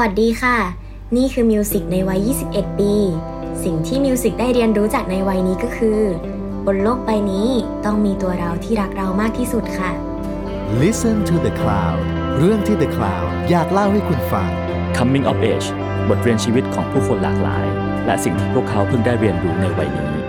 วัสดีค่ะ นี่คือมิวสิกในวัย 21 ปี สิ่งที่มิวสิกได้เรียนรู้จากในวัยนี้ก็คือ บนโลกใบนี้ต้องมีตัวเราที่รักเรามากที่สุดค่ะ Listen to the Cloud เรื่องที่ The Cloud อยากเล่าให้คุณฟัง Coming of Age บทเรียนชีวิตของผู้คนหลากหลาย และสิ่งที่พวกเขาเพิ่งได้เรียนรู้ในวัยนี้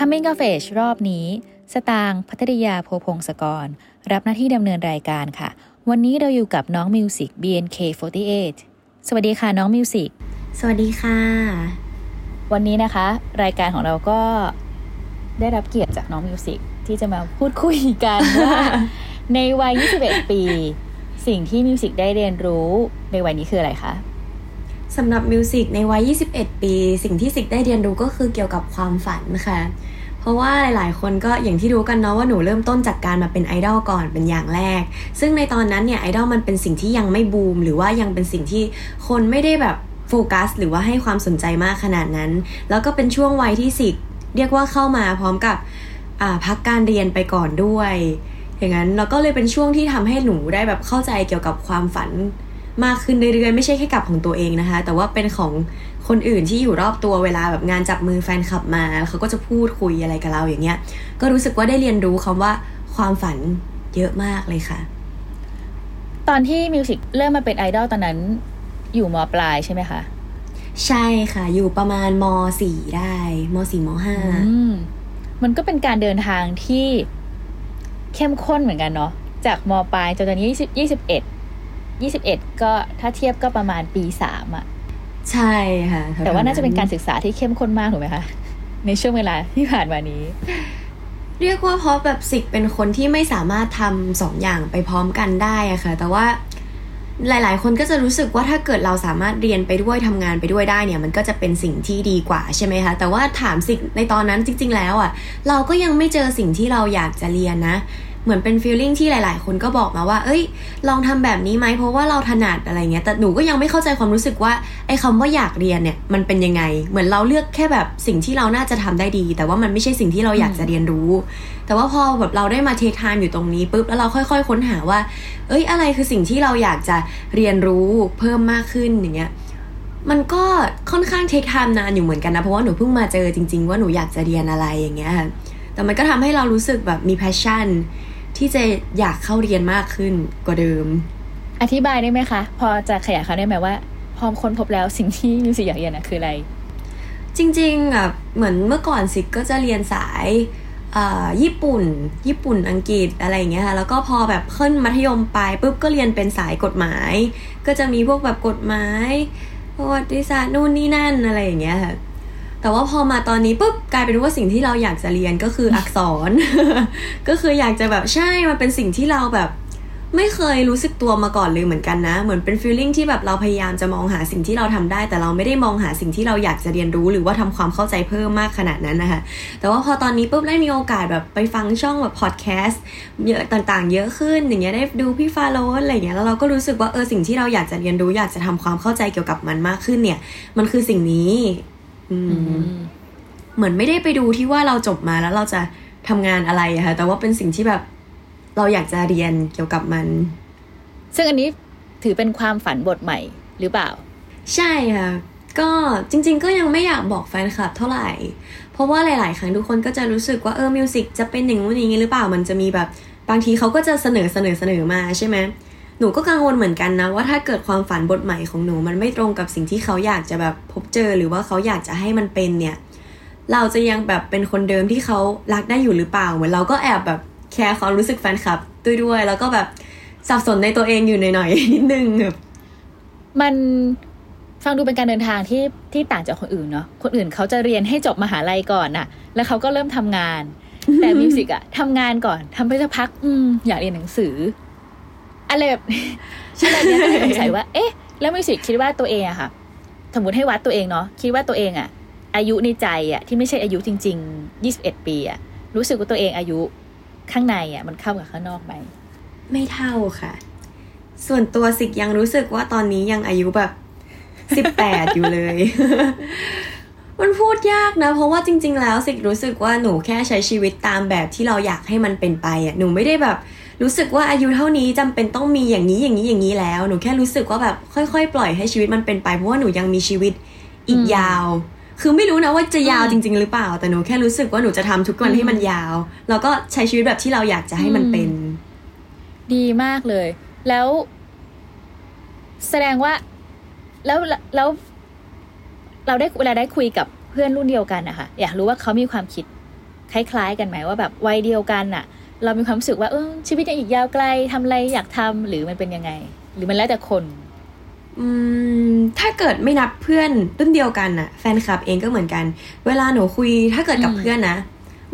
Coming of Age รอบนี้ สตางค์พัทริยาโพพงศกร รับหน้าที่ดำเนินรายการค่ะ วันนี้เราอยู่กับน้องมิวสิก BNK48 สวัสดีค่ะน้องมิวสิก สวัสดีค่ะ วันนี้นะคะ รายการของเราก็ได้รับเกียรติจากน้องมิวสิกที่จะมาพูดคุยกันว่าในวัย 21 ปี สิ่งที่มิวสิกได้เรียนรู้ในวัยนี้คืออะไรคะ สำหรับมิวสิกในวัย 21 ปี สิ่งที่สิกได้เรียนรู้ก็คือเกี่ยวกับความฝันค่ะ เพราะว่าหลาย ๆ คนก็อย่างที่รู้กันเนาะว่าหนูเริ่มต้นจากการมาเป็นไอดอลก่อนเป็นอย่างแรก ซึ่งในตอนนั้นเนี่ยไอดอลมันเป็นสิ่งที่ยังไม่บูม หรือว่ายังเป็นสิ่งที่คนไม่ได้แบบโฟกัส หรือว่าให้ความสนใจมากขนาดนั้น แล้วก็เป็นช่วงวัยที่สิกเรียกว่าเข้ามาพร้อมกับพักการเรียนไปก่อนด้วย อย่างนั้นแล้วก็เลยเป็นช่วงที่ทำให้หนูได้แบบเข้าใจเกี่ยวกับความฝัน มากขึ้นเรื่อยๆไม่ใช่แค่กับของตัวเองนะคะ แต่ว่าเป็นของคนอื่นที่อยู่รอบตัวเวลาแบบงานจับมือแฟนคลับมาแล้วเขาก็จะพูดคุยอะไรกับเราอย่างเงี้ย ก็รู้สึกว่าได้เรียนรู้คำว่าความฝันเยอะมากเลยค่ะ ตอนที่มิวสิกเริ่มมาเป็นไอดอลตอนนั้นอยู่มปลายใช่ไหมคะใช่ค่ะ อยู่ประมาณม .4 ได้ม .4 มอืมมันก็เป็นการเดินทางที่เข้มข้นเหมือนกันเนาะจากมปลายจนตอนนี้ยี่สิบยี่สิบเอ็ด ยี่สิบเอ็ดก็ถ้าเทียบก็ประมาณปีสามอะ .5 ใช่ค่ะถๆแต่ว่าน่าจะเป็นการศึกษาที่เข้มข้นมากถูกไหมคะ ในช่วงเวลาที่ผ่านมานี้ เรียกว่าเพราะแบบสิกเป็นคนที่ไม่สามารถทำสองอย่างไปพร้อมกันได้อะค่ะ แต่ว่าหลาย ๆ คนก็จะรู้สึกว่าถ้าเกิดเราสามารถเรียนไปด้วยทำงานไปด้วยได้เนี่ย มันก็จะเป็นสิ่งที่ดีกว่าใช่ไหมคะ แต่ว่าถามสิกในตอนนั้นจริง ๆ แล้วอะเราก็ยังไม่เจอสิ่งที่เราอยากจะเรียนนะ เหมือนเป็นฟีลลิ่งที่หลาย ๆ คนก็บอกมาว่า เอ้ย ลองทำแบบนี้ไหมเพราะว่าเราถนัดอะไรเงี้ย แต่หนูก็ยังไม่เข้าใจความรู้สึกว่าไอ้คำว่าอยากเรียนเนี่ยมันเป็นยังไง เหมือนเราเลือกแค่แบบสิ่งที่เราน่าจะทำได้ดี แต่ว่ามันไม่ใช่สิ่งที่เราอยากจะเรียนรู้ แต่ว่าพอแบบเราได้มาเทคไทม์อยู่ตรงนี้ปุ๊บแล้วเราค่อย ๆ ค้นหาว่า เอ้ย อะไรคือสิ่งที่เราอยากจะเรียนรู้เพิ่มมากขึ้นอย่างเงี้ยมันก็ค่อนข้างเทคไทม์นานอยู่เหมือนกันนะ เพราะว่าหนูเพิ่งมาเจอจริง ๆ ว่าหนูอยากจะเรียนอะไรอย่างเงี้ยแต่มันก็ทำให้เรารู้สึกแบบมี passion ที่จะอยากเข้าเรียนมากขึ้นกว่าเดิม อธิบายได้ไหมคะ พอจะขยายความได้ไหมว่า พอค้นพบแล้วสิ่งที่มิวสิกอยากเรียนอะคืออะไร จริงๆอะเหมือนเมื่อก่อนสิก็จะเรียนสายอ่าญี่ปุ่น ญี่ปุ่น อังกฤษ อะไรอย่างเงี้ยค่ะ แล้วก็พอแบบขึ้นมัธยมปลายปุ๊บก็เรียนเป็นสายกฎหมาย ก็จะมีพวกแบบกฎหมายประวัติศาสตร์นู่นนี่นั่นอะไรอย่างเงี้ยค่ะ แต่ว่าพอมาตอนนี้ปุ๊บกลายเป็นว่าสิ่งที่เราอยากจะเรียนก็คืออักษร ก็คืออยากจะแบบใช่มันเป็นสิ่งที่เราแบบไม่เคยรู้สึกตัวมาก่อนเลยเหมือนกันนะ เหมือนเป็นฟีลลิ่งที่แบบเราพยายามจะมองหาสิ่งที่เราทำได้ แต่เราไม่ได้มองหาสิ่งที่เราอยากจะเรียนรู้หรือว่าทำความเข้าใจเพิ่มมากขนาดนั้นนะคะ แต่ว่าพอตอนนี้ปุ๊บได้มีโอกาสแบบไปฟังช่องแบบพอดแคสต์เยอะต่างๆ เยอะขึ้นอย่างเงี้ยได้ดูพี่ฟาโรสอะไรเงี้ยแล้วเราก็รู้สึกว่าเออสิ่งที่เราอยากจะเรียนรู้อยากจะทำความเข้าใจเกี่ยวกับมันมากขึ้นเนี่ย มันคือสิ่งนี้อืม เหมือนไม่ได้ไปดูที่ว่าเราจบมาแล้วเราจะทำงานอะไรอะค่ะ แต่ว่าเป็นสิ่งที่แบบเราอยากจะเรียนเกี่ยวกับมัน ซึ่งอันนี้ถือเป็นความฝันบทใหม่หรือเปล่า ใช่ค่ะ ก็จริง ๆ ก็ยังไม่อยากบอกแฟนคลับเท่าไหร่ เพราะว่าหลาย ๆ ครั้งทุกคนก็จะรู้สึกว่าเออมิวสิกจะเป็นอย่างนู้นอย่างนี้หรือเปล่ามันจะมีแบบบางทีเขาก็จะเสนอเสนอเสนอมาใช่ไหม หนูก็กังวลเหมือนกันนะว่าถ้าเกิดความฝันบทใหม่ของหนูมันไม่ตรงกับสิ่งที่เขาอยากจะแบบพบเจอหรือว่าเขาอยากจะให้มันเป็นเนี่ย เราจะยังแบบเป็นคนเดิมที่เขารักได้อยู่หรือเปล่าเหมือนเราก็แอบแบบแคร์ความรู้สึกแฟนคลับด้วยด้วย แล้วก็แบบสับสนในตัวเองอยู่หน่อยๆนิดนึงแบบมันฟังดูเป็นการเดินทางที่ที่ต่างจากคนอื่นเนาะคนอื่นเขาจะเรียนให้จบมหาลัยก่อนน่ะ แล้วเขาก็เริ่มทำงาน แต่มิวสิกอะทำงานก่อนทำไปสักพัก อืมอยากเรียนหนังสือ อะไรแบบอะไรเนี้ยก็เลยสงสัยว่า เอ๊ะ แล้วมิวสิกคิดว่าตัวเองอะค่ะ สมมติให้วัดตัวเองเนาะ คิดว่าตัวเองอะอายุในใจอะที่ไม่ใช่อายุจริงๆยี่สิบเอ็ดปีอะรู้สึกว่าตัวเองอายุข้างในอะมันเข้ากับข้างนอกไหม ไม่เท่าค่ะ ส่วนตัวสิกยังรู้สึกว่าตอนนี้ยังอายุแบบสิบแปดอยู่เลย มันพูดยากนะ เพราะว่าจริง ๆ แล้วสิกรู้สึกว่าหนูแค่ใช้ชีวิตตามแบบที่เราอยากให้มันเป็นไปอะ หนูไม่ได้แบบ รู้สึกว่าอายุเท่านี้จำเป็นต้องมีอย่างนี้อย่างนี้อย่างนี้แล้ว หนูแค่รู้สึกว่าแบบค่อยๆ ปล่อยให้ชีวิตมันเป็นไปเพราะว่าหนูยังมีชีวิตอีกยาว คือไม่รู้นะว่าจะยาวจริง ๆ หรือเปล่า แต่หนูแค่รู้สึกว่าหนูจะทำทุกวันให้มันยาว แล้วก็ใช้ชีวิตแบบที่เราอยากจะให้มันเป็น ดีมากเลย แล้ว แสดงว่า แล้วแล้วเราได้เวลาได้คุยกับเพื่อนรุ่นเดียวกันนะคะอยากรู้ว่าเขามีความคิดคล้ายๆกันไหมว่าแบบวัยเดียวกันอะ เรามีความรู้สึกว่าเออชีวิตยังอีกยาวไกลทำอะไรอยากทำหรือมันเป็นยังไง หรือมันแล้วแต่คน อืมถ้าเกิดไม่นับเพื่อนรุ่นเดียวกันน่ะ แฟนคลับเองก็เหมือนกัน เวลาหนูคุยถ้าเกิดกับเพื่อนนะ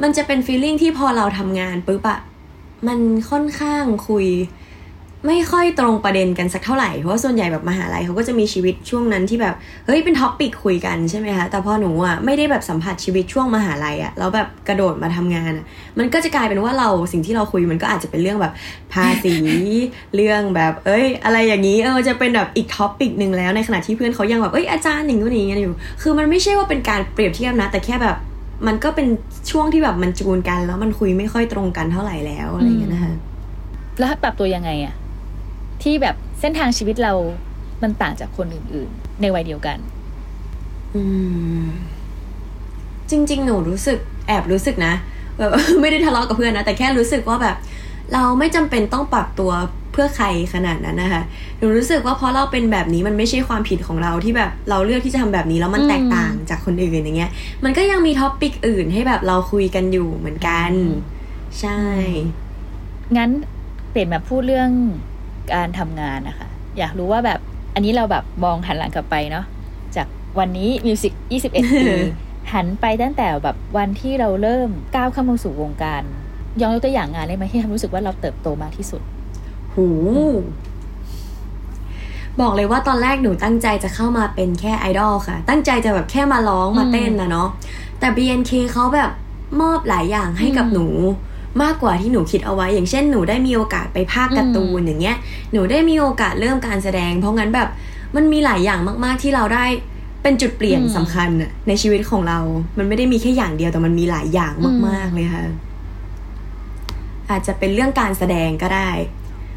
มันจะเป็น feeling ที่พอเราทำงานปุ๊บอะมันค่อนข้างคุย ไม่ค่อยตรงประเด็นกันสักเท่าไหร่ เพราะว่าส่วนใหญ่แบบมหาลัยเขาก็จะมีชีวิตช่วงนั้นที่แบบ เฮ้ยเป็น topic คุยกันใช่ไหมคะ แต่พอหนูอะไม่ได้แบบสัมผัสชีวิตช่วงมหาลัยอะแล้วแบบกระโดดมาทำงานอะมันก็จะกลายเป็นว่าเราสิ่งที่เราคุยมันก็อาจจะเป็นเรื่องแบบภาษี เรื่องแบบ เอ้ย อะไรอย่างนี้เออจะเป็นแบบอีก topic หนึ่งแล้วในขณะที่เพื่อนเขายังแบบเอ้ยอาจารย์อย่างนู้นอย่างนี้อยู่ คือมันไม่ใช่ว่าเป็นการเปรียบเทียบนะแต่แค่แบบมันก็เป็นช่วงที่แบบมันจูนกัน แล้วมันคุยไม่ค่อยตรงกันเท่าไหร่แล้วอะไรอย่างเงี้ยนะคะแล้วปรับตัวยังไงอะ ที่แบบเส้นทางชีวิตเรา มันต่างจากคนอื่น ๆ ในวัยเดียวกัน อืม จริง ๆ หนูรู้สึกแอบรู้สึกนะแบบไม่ได้ทะเลาะกับเพื่อนนะ แต่แค่รู้สึกว่าแบบ เราไม่จำเป็นต้องปรับตัวเพื่อใครขนาดนั้นนะคะหนูรู้สึกว่าเพราะเราเป็นแบบนี้มันไม่ใช่ความผิดของเราที่แบบเราเลือกที่จะทำแบบนี้แล้วมันอืมแตกต่างจากคนอื่นอย่างเงี้ย มันก็ยังมี topic อื่นให้แบบเราคุยกันอยู่เหมือนกัน ใช่ งั้นเปลี่ยนมาพูดเรื่อง การทำงานนะคะ อยากรู้ว่าแบบอันนี้เราแบบมองหันหลังกลับไปเนาะจากวันนี้มิวสิก21ปีหันไปตั้งแต่แบบวันที่เราเริ่มก้าวเข้ามาสู่วงการยองยกตัวอย่างงานได้ไหมที่ทำรู้สึกว่าเราเติบโตมากที่สุด หู บอกเลยว่าตอนแรกหนูตั้งใจจะเข้ามาเป็นแค่ไอดอลค่ะ ตั้งใจจะแบบแค่มาร้องมาเต้นนะเนาะแต่ BNK เขาแบบมอบหลายอย่างให้กับอืมหนู มากกว่าที่หนูคิดเอาไว้ อย่างเช่นหนูได้มีโอกาสไปภาคการ์ตูนอย่างเงี้ย หนูได้มีโอกาสเริ่มการแสดง เพราะงั้นแบบมันมีหลายอย่างมาก ๆ ที่เราได้เป็นจุดเปลี่ยนอืมสำคัญอะในชีวิตของเรา มันไม่ได้มีแค่อย่างเดียวแต่มันมีหลายอย่างมาก ๆ เลยค่ะ อาจจะเป็นเรื่องการแสดงก็ได้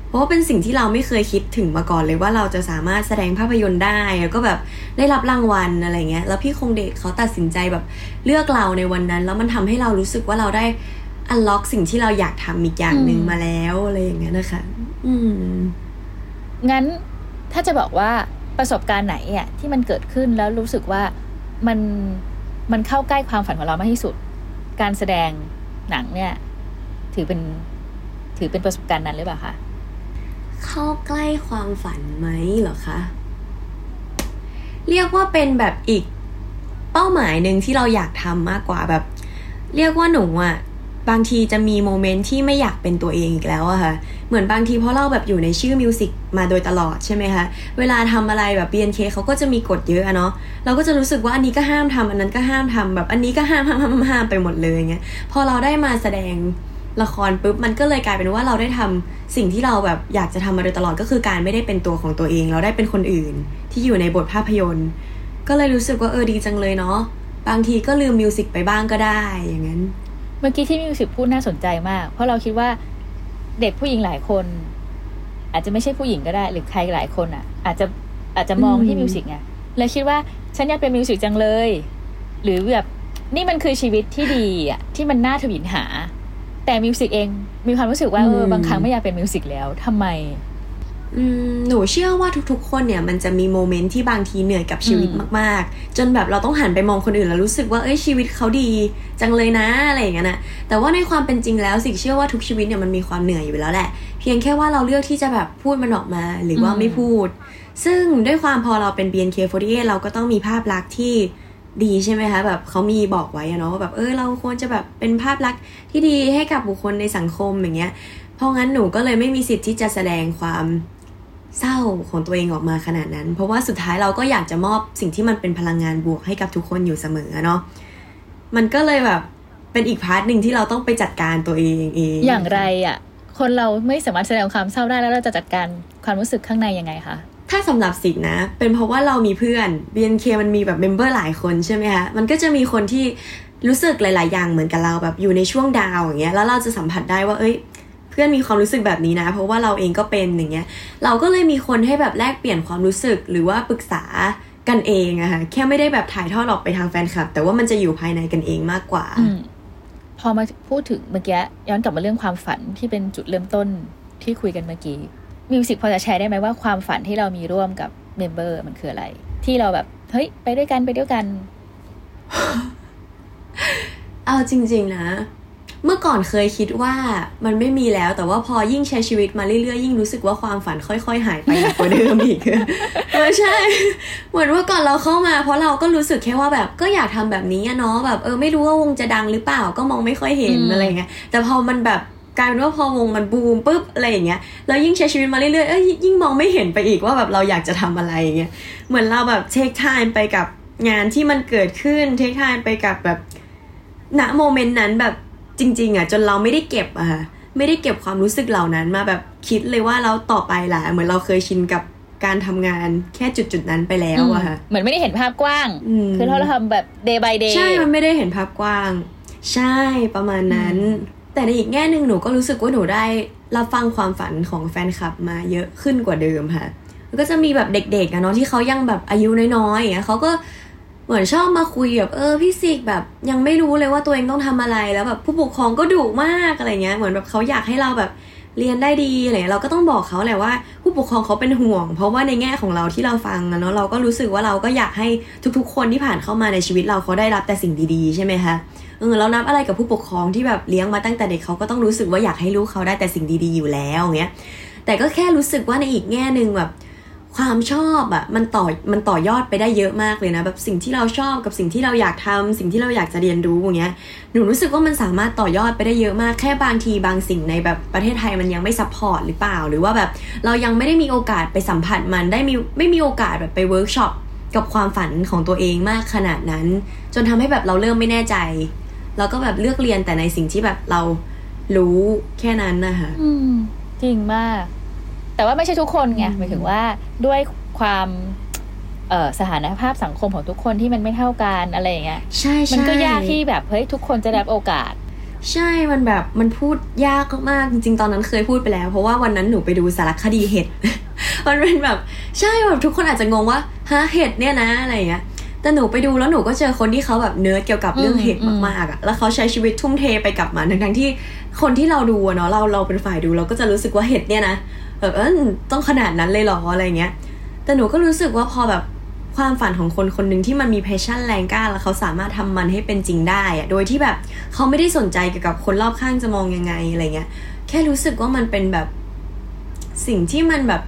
เพราะว่าเป็นสิ่งที่เราไม่เคยคิดถึงมาก่อนเลยว่าเราจะสามารถแสดงภาพยนตร์ได้แล้วก็แบบได้รับรางวัลอะไรเงี้ย แล้วพี่คงเดชเขาตัดสินใจแบบเลือกเราในวันนั้น แล้วมันทำให้เรารู้สึกว่าเราได้ อันล็อกสิ่งที่เราอยากทำอีกอย่างหนึ่งอืมมาแล้วอะไรอย่างเงี้ยนะคะ อืม งั้นถ้าจะบอกว่าประสบการณ์ไหนอะที่มันเกิดขึ้นแล้วรู้สึกว่ามันมันเข้าใกล้ความฝันของเรามากที่สุด การแสดงหนังเนี่ย ถือเป็นถือเป็นประสบการณ์นั้นหรือเปล่าคะเข้าใกล้ความฝันไหมเหรอคะเรียกว่าเป็นแบบอีกเป้าหมายหนึ่งที่เราอยากทำมากกว่าแบบ เรียกว่าหนูอะ บางทีจะมีโมเมนต์ที่ไม่อยากเป็นตัวเองอีกแล้วอะค่ะ เหมือนบางทีเพราะเราแบบอยู่ในชื่อมิวสิกมาโดยตลอดใช่ไหมคะ เวลาทำอะไรแบบ BNK เขาก็จะมีกฎเยอะอะเนาะ เราก็จะรู้สึกว่าอันนี้ก็ห้ามทำอันนั้นก็ห้ามทำแบบอันนี้ก็ห้ามห้ามห้ามห้ามไปหมดเลยอย่างเงี้ย พอเราได้มาแสดงละครปุ๊บมันก็เลยกลายเป็นว่าเราได้ทำสิ่งที่เราแบบอยากจะทำมาโดยตลอดก็คือการไม่ได้เป็นตัวของตัวเอง เราได้เป็นคนอื่น ที่อยู่ในบทภาพยนตร์ ก็เลยรู้สึกว่าเออดีจังเลยเนาะ บางทีก็ลืมมิวสิกไปบ้างก็ได้อย่างนั้น เมื่อกี้ที่มิวสิกพูดน่าสนใจมาก เพราะเราคิดว่าเด็กผู้หญิงหลายคน อาจจะไม่ใช่ผู้หญิงก็ได้ หรือใครหลายคนอะ อาจจะอาจจะมองที่อืมมิวสิกไงเลยคิดว่าฉันอยากเป็นมิวสิกจังเลย หรือแบบนี่มันคือชีวิตที่ดีอะที่มันน่าถวิลหา แต่มิวสิกเองมีความรู้สึกว่าเออบางครั้งไม่อยากเป็นมิวสิกแล้วทำไมอืม หนูเชื่อว่าทุกๆ คนเนี่ยมันจะมี moment ที่บางทีเหนื่อยกับชีวิตมากๆ จนแบบเราต้องหันไปมองคนอื่นแล้วรู้สึกว่าเอ้ยชีวิตเขาดีจังเลยนะอะไรอย่างเงี้ยนะแต่ว่าในความเป็นจริงแล้วสิ่งเชื่อว่าทุกชีวิตเนี่ยมันมีความเหนื่อยอยู่แล้วแหละ เพียงแค่ว่าเราเลือกที่จะแบบพูดมันออกมาหรือว่าไม่พูด ซึ่งด้วยความพอเราเป็น BNK48 เราก็ต้องมีภาพลักษณ์ที่ดีใช่ไหมคะแบบเขามีบอกไว้อะเนาะว่าแบบเออเราควรจะแบบเป็นภาพลักษณ์ที่ดีให้กับบุคคลในสังคมอย่างเงี้ยเพราะงั้นหนูก็เลยไม่มีสิทธิ์ที่จะแสดงความ เศร้าของตัวเองออกมาขนาดนั้น เพราะว่าสุดท้ายเราก็อยากจะมอบสิ่งที่มันเป็นพลังงานบวกให้กับทุกคนอยู่เสมอเนาะมันก็เลยแบบเป็นอีก part หนึ่งที่เราต้องไปจัดการตัวเองเองอย่างไรอะคนเราไม่สามารถแสดงความเศร้าได้แล้วเราจะจัดการความรู้สึกข้างในยังไงคะถ้าสำหรับสิทธินะ เป็นเพราะว่าเรามีเพื่อน BNK มันมีแบบ member หลายคนใช่ไหมคะมันก็จะมีคนที่รู้สึกหลาย ๆ อย่างเหมือนกับเราแบบอยู่ในช่วง down อย่างเงี้ยแล้วเราจะสัมผัสได้ว่าเอ้ยเพื่อนมีความรู้สึกแบบนี้นะ เพราะว่าเราเองก็เป็นอย่างเงี้ยเราก็เลยมีคนให้แบบแลกเปลี่ยนความรู้สึกหรือว่าปรึกษากันเองอะค่ะแค่ไม่ได้แบบถ่ายทอดออกไปทางแฟนคลับ แต่ว่ามันจะอยู่ภายในกันเองมากกว่าอืมพอมาพูดถึงเมื่อกี้ย้อนกลับมาเรื่องความฝันที่เป็นจุดเริ่มต้นที่คุยกันเมื่อกี้มิวสิกพอจะแชร์ได้ไหมว่าความฝันที่เรามีร่วมกับ member มันคืออะไร ที่เราแบบเฮ้ยไปด้วยกันไปด้วยกัน เอาจริง ๆ นะ เมื่อก่อนเคยคิดว่ามันไม่มีแล้ว แต่ว่าพอยิ่งใช้ชีวิตมาเรื่อยๆ ยิ่งรู้สึกว่าความฝันค่อย ๆ หายไปหนักกว่าเดิมอีกเออใช่ เหมือนว่าก่อนเราเข้ามา เพราะเราก็รู้สึกแค่ว่าแบบก็อยากทำแบบนี้อะเนาะแบบเออไม่รู้ว่าวงจะดังหรือเปล่าก็มองไม่ค่อยเห็นอืมอะไรเงี้ยแต่พอมันแบบกลายเป็นว่าพอวงมันบูมปุ๊บอะไรอย่างเงี้ยแล้วยิ่งใช้ชีวิตมาเรื่อยๆเอ้ยยิ่งมองไม่เห็นไปอีกว่าแบบเราอยากจะทำอะไรอย่างเงี้ยเหมือนเราแบบเทคไทม์ไปกับงานที่มันเกิดขึ้นเทคไทม์ไปกับแบบณโมเมนต์นั้นแบบ จริง ๆอะจนเราไม่ได้เก็บอะค่ะไม่ได้เก็บความรู้สึกเหล่านั้นมาแบบคิดเลยว่าเราต่อไปล่ะเหมือนเราเคยชินกับการทำงานแค่จุดๆนั้นไปแล้วอะค่ะเหมือนไม่ได้เห็นภาพกว้างอืมคือเราทำแบบ day by day ใช่มันไม่ได้เห็นภาพกว้าง ใช่ประมาณนั้น แต่ในอีกแง่หนึ่งหนูก็รู้สึกว่าหนูได้รับฟังความฝันของแฟนคลับมาเยอะขึ้นกว่าเดิมค่ะแล้วก็จะมีแบบเด็กๆอะเนาะที่เขายังแบบอายุน้อยๆอย่างเงี้ยเขาก็ เหมือนชอบมาคุยแบบเออพี่สิกแบบยังไม่รู้เลยว่าตัวเองต้องทำอะไรแล้วแบบผู้ปกครองก็ดุมากอะไรเงี้ยเหมือนแบบเขาอยากให้เราแบบเรียนได้ดีอะไรเราก็ต้องบอกเขาแหละว่า ผู้ปกครองเขาเป็นห่วง เพราะว่าในแง่ของเราที่เราฟังเนาะเราก็รู้สึกว่าเราก็อยากให้ทุกๆ คนที่ผ่านเข้ามาในชีวิตเราเขาได้รับแต่สิ่งดีๆ ใช่ไหมคะเออเรานับอะไรกับผู้ปกครองที่แบบเลี้ยงมาตั้งแต่เด็กเขาก็ต้องรู้สึกว่าอยากให้ลูกเขาได้แต่สิ่งดีๆอยู่แล้วอย่างเงี้ยแต่ก็แค่รู้สึกว่าในอีกแง่หนึ่งแบบ ความชอบอะมันต่อมันต่อยอดไปได้เยอะมากเลยนะแบบสิ่งที่เราชอบกับสิ่งที่เราอยากทำสิ่งที่เราอยากจะเรียนรู้อย่างเงี้ยหนูรู้สึกว่ามันสามารถต่อยอดไปได้เยอะมากแค่บางทีบางสิ่งในแบบประเทศไทยมันยังไม่ support หรือเปล่า หรือว่าแบบเรายังไม่ได้มีโอกาสไปสัมผัสมันได้มีไม่มีโอกาสแบบไปเวิร์กช็อปกับความฝันของตัวเองมากขนาดนั้น จนทำให้แบบเราเริ่มไม่แน่ใจแล้วก็แบบเลือกเรียนแต่ในสิ่งที่แบบเรารู้แค่นั้นนะคะอืมจริงมาก แต่ว่าไม่ใช่ทุกคนไงอืมหมายถึงว่าด้วยความเอ่อสถานภาพสังคมของทุกคนที่มันไม่เท่ากันอะไรอย่างเงี้ยใช่ใช่มันก็ยากที่แบบเฮ้ยทุกคนจะได้รับโอกาส ใช่มันแบบมันพูดยากมากจริงๆ ตอนนั้นเคยพูดไปแล้ว เพราะว่าวันนั้นหนูไปดูสารคดีเห็ดมันเป็นแบบ ใช่แบบทุกคนอาจจะงงว่าฮะเห็ดเนี่ยนะอะไรอย่างเงี้ยแต่หนูไปดูแล้วหนูก็เจอคนที่เขาแบบเนิร์ดเกี่ยวกับเรื่องอืมเห็ดอืมมากๆอะแล้วเขาใช้ชีวิตทุ่มเทไปกับมันทั้งๆที่คนที่เราดูอะเนาะเราเราเป็นฝ่ายดูเราก็จะรู้สึกว่าเห็ดเนี่ยนะ เออเออต้องขนาดนั้นเลยเหรออะไรเงี้ย แต่หนูก็รู้สึกว่าพอแบบความฝันของคนคนหนึ่งที่มันมี passion แรงกล้าแล้วเขาสามารถทำมันให้เป็นจริงได้อะโดยที่แบบเขาไม่ได้สนใจเกี่ยวกับคนรอบข้างจะมองยังไงอะไรเงี้ย แค่รู้สึกว่ามันเป็นแบบสิ่งที่มันแบบ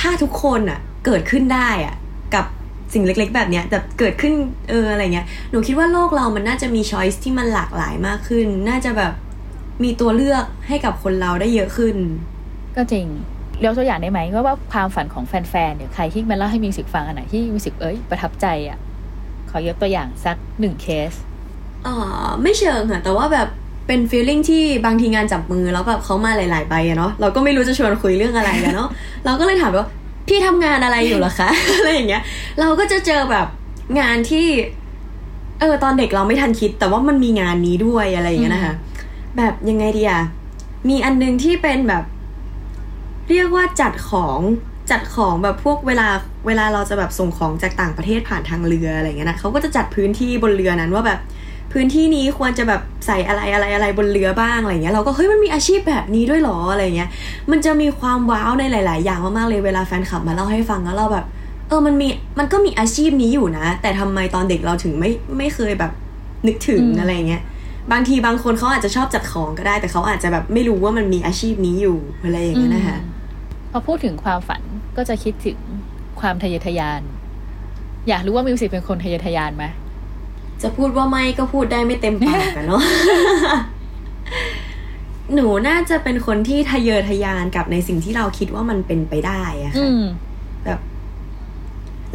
ถ้าทุกคนอะเกิดขึ้นได้อะกับสิ่งเล็ก ๆ แบบเนี้ยแต่เกิดขึ้นเอออะไรเงี้ยหนูคิดว่าโลกเรามันน่าจะมี choice ที่มันหลากหลายมากขึ้น น่าจะแบบมีตัวเลือกให้กับคนเราได้เยอะขึ้น ก็จริงยกตัวอย่างได้ไหมว่าว่าความฝันของแฟนๆหรือใครที่มาเล่าให้มิวสิกฟังอันไหนที่มิวสิกเอ้ยประทับใจอะขอยกตัวอย่างสักหนึ่งเคสอ่าไม่เชิงค่ะแต่ว่าแบบเป็น feeling ที่บางทีงานจับมือแล้วแบบเขามาหลาย ๆ ใบอะเนาะเราก็ไม่รู้จะชวนคุยเรื่องอะไรอะเนาะเราก็เลยถามว่าพี่ทำงานอะไรอยู่เหรอคะอะไรอย่างเงี้ย เราก็จะเจอแบบงานที่เออตอนเด็กเราไม่ทันคิด แต่ว่ามันมีงานนี้ด้วยอะไรอย่างเงี้ยนะคะแบบยังไงดีอะมีอันนึงที่เป็นแบบ เรียกว่าจัดของจัดของแบบพวกเวลาเวลาเราจะแบบส่งของจากต่างประเทศผ่านทางเรืออะไรเงี้ยนะเขาก็จะจัดพื้นที่บนเรือนั้นว่าแบบพื้นที่นี้ควรจะแบบใส่อะไรอะไรอะไรบนเรือบ้างอะไรเงี้ยเราก็เฮ้ยมันมีอาชีพแบบนี้ด้วยหรออะไรเงี้ยมันจะมีความว้าวในหลาย ๆ อย่างมากๆเลยเวลาแฟนคลับมาเล่าให้ฟังแล้วเราแบบ เออมันมีมันก็มีอาชีพนี้อยู่นะ แต่ทำไมตอนเด็กเราถึงไม่ไม่เคยแบบนึกถึงออะไรเงี้ย บางทีบางคนเขาอาจจะชอบจัดของก็ได้ แต่เขาอาจจะแบบไม่รู้ว่ามันมีอาชีพนี้อยู่อะไรอย่างเงี้ยนะคะอืมพอพูดถึงความฝันก็จะคิดถึงความทะเยอทะยาน อยากรู้ว่ามิวสิกเป็นคนทะเยอทะยานไหมจะพูดว่าไม่ก็พูดได้ไม่เต็มปากอะเนาะหนูน่าจะเป็นคนที่ทะเยอทะยานกับในสิ่งที่เราคิดว่ามันเป็นไปได้อะอืค่ะมแบบ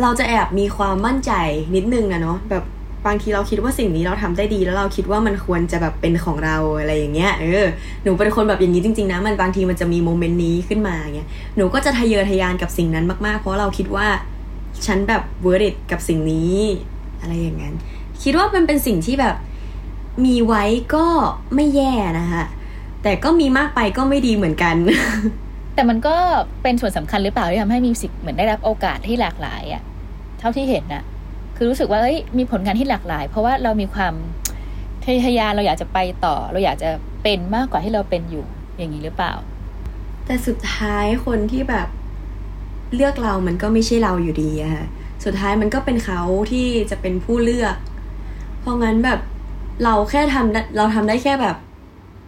เราจะแอบมีความมั่นใจนิดนึงอะเนาะแบบ บางทีเราคิดว่าสิ่งนี้เราทำได้ดีแล้วเราคิดว่ามันควรจะแบบเป็นของเราอะไรอย่างเงี้ยเออหนูเป็นคนแบบอย่างนี้จริงๆนะมันบางทีมันจะมีโมเมนต์นี้ขึ้นมาเงี้ยหนูก็จะทะเยอทะยานกับสิ่งนั้นมากๆ เพราะเราคิดว่าฉันแบบเวอร์ดกับสิ่งนี้ อะไรอย่างนั้น คิดว่ามันเป็นสิ่งที่แบบมีไว้ก็ไม่แย่นะคะแต่ก็มีมากไปก็ไม่ดีเหมือนกัน แต่มันก็เป็นส่วนสำคัญหรือเปล่าที่ทำให้มิวสิกเหมือนได้รับโอกาสที่หลากหลายอะเท่าที่เห็นน่ะ คือรู้สึกว่าเอ้ยมีผลงานที่หลากหลาย เพราะว่าเรามีความทะเยอทะยานเราอยากจะไปต่อ เราอยากจะเป็นมากกว่าที่เราเป็นอยู่อย่างนี้หรือเปล่า แต่สุดท้ายคนที่แบบเลือกเรามันก็ไม่ใช่เราอยู่ดีอะค่ะสุดท้ายมันก็เป็นเขาที่จะเป็นผู้เลือก เพราะงั้นแบบเราแค่ทำได้เราทำได้แค่แบบ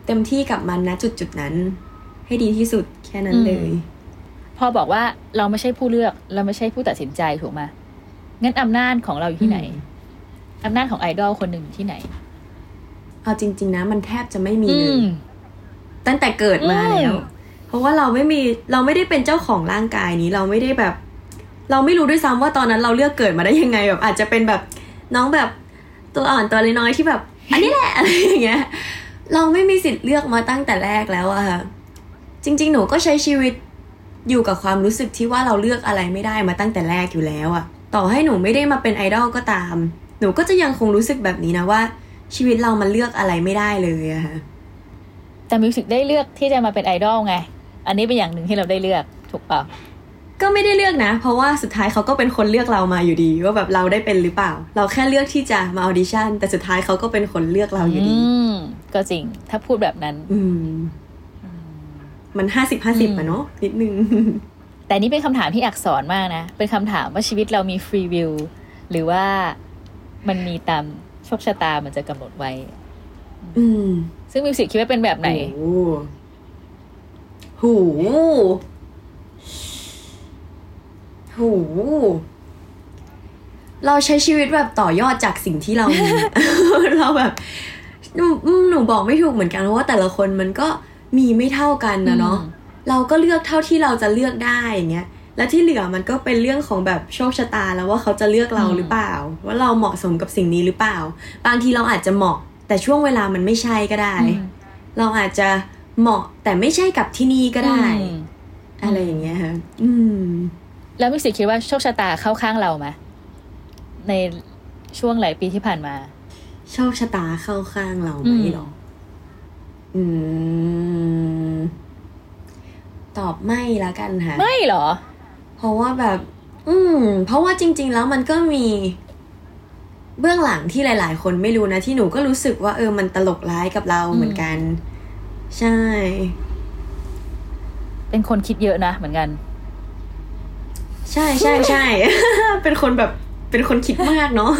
เต็มที่กับมันนะจุดจุดๆนั้น ให้ดีที่สุดแค่นั้นเลย พอบอกว่าเราไม่ใช่ผู้เลือก เราไม่ใช่ผู้ตัดสินใจถูกไหม งั้นอำนาจของเราอยู่ที่ไหนอืมอำนาจของไอดอลคนหนึ่งอยู่ที่ไหน เอาจริง ๆ นะ มันแทบจะไม่มีอืเลยมตั้งแต่เกิดมาอืมแล้ว เพราะว่าเราไม่มีเราไม่ได้เป็นเจ้าของร่างกายนี้ เราไม่ได้แบบ เราไม่รู้ด้วยซ้ำว่าตอนนั้นเราเลือกเกิดมาได้ยังไงแบบ อาจจะเป็นแบบน้องแบบตัวอ่อนตัวน้อยๆที่แบบ อันนี้แหละอะไรอย่างเงี้ย เราไม่มีสิทธิ์เลือกมาตั้งแต่แรกแล้วอะค่ะจริง ๆ หนูก็ใช้ชีวิตอยู่กับความรู้สึกที่ว่าเราเลือกอะไรไม่ได้มาตั้งแต่แรกอยู่แล้วอะ ต่อให้หนูไม่ได้มาเป็นไอดอลก็ตาม หนูก็จะยังคงรู้สึกแบบนี้นะว่า ชีวิตเรามันเลือกอะไรไม่ได้เลยอะค่ะแต่มิวสิกได้เลือกที่จะมาเป็นไอดอลไง อันนี้เป็นอย่างหนึ่งที่เราได้เลือกถูกเปล่าก็ไม่ได้เลือกนะ เพราะว่าสุดท้ายเขาก็เป็นคนเลือกเรามาอยู่ดี ว่าแบบเราได้เป็นหรือเปล่า เราแค่เลือกที่จะมา audition แต่สุดท้ายเขาก็เป็นคนเลือกเราอยู่ดีอืมก็จริง ถ้าพูดแบบนั้น อืม มันห้าสิบห้าสิบอืมอะเนาะนิดนึง แต่นี่เป็นคำถามที่อักษรมากนะ เป็นคำถามว่าชีวิตเรามี free will หรือว่ามันมีตามโชคชะตามันจะกำหนดไว้ อืม ซึ่งมิวสิกคิดว่าเป็นแบบไหนโอ้โหโหเราใช้ชีวิตแบบต่อยอดจากสิ่งที่เรามีเราแบบหนูอืมหนูบอกไม่ถูกเหมือนกันเพราะว่าแต่ละคนมันก็มีไม่เท่ากันนะเนาะอืม เราก็เลือกเท่าที่เราจะเลือกได้อย่างเงี้ยแล้วที่เหลือมันก็เป็นเรื่องของแบบโชคชะตาแล้วว่าเขาจะเลือกเราหรือเปล่า ว่าเราเหมาะสมกับสิ่งนี้หรือเปล่า บางทีเราอาจจะเหมาะ แต่ช่วงเวลามันไม่ใช่ก็ได้อืมเราอาจจะเหมาะแต่ไม่ใช่กับที่นี่ก็ได้อืมอะไรอย่างเงี้ยค่ะอืม แล้วมิวสิกคิดว่าโชคชะตาเข้าข้างเราไหมในช่วงหลายปีที่ผ่านมา โชคชะตาเข้าข้างเราไหมอืมหรออืม ตอบไม่ละกันค่ะ ไม่เหรอ เพราะว่าแบบ อืม เพราะว่าจริง ๆ แล้วมันก็มีเบื้องหลังที่หลาย ๆ คนไม่รู้นะที่หนูก็รู้สึกว่าเออมันตลกร้ายกับเราเหมือนกัน ใช่ เป็นคนคิดเยอะนะเหมือนกัน ใช่ใช่ใช่ เป็นคนแบบเป็นคนคิดมากเนาะ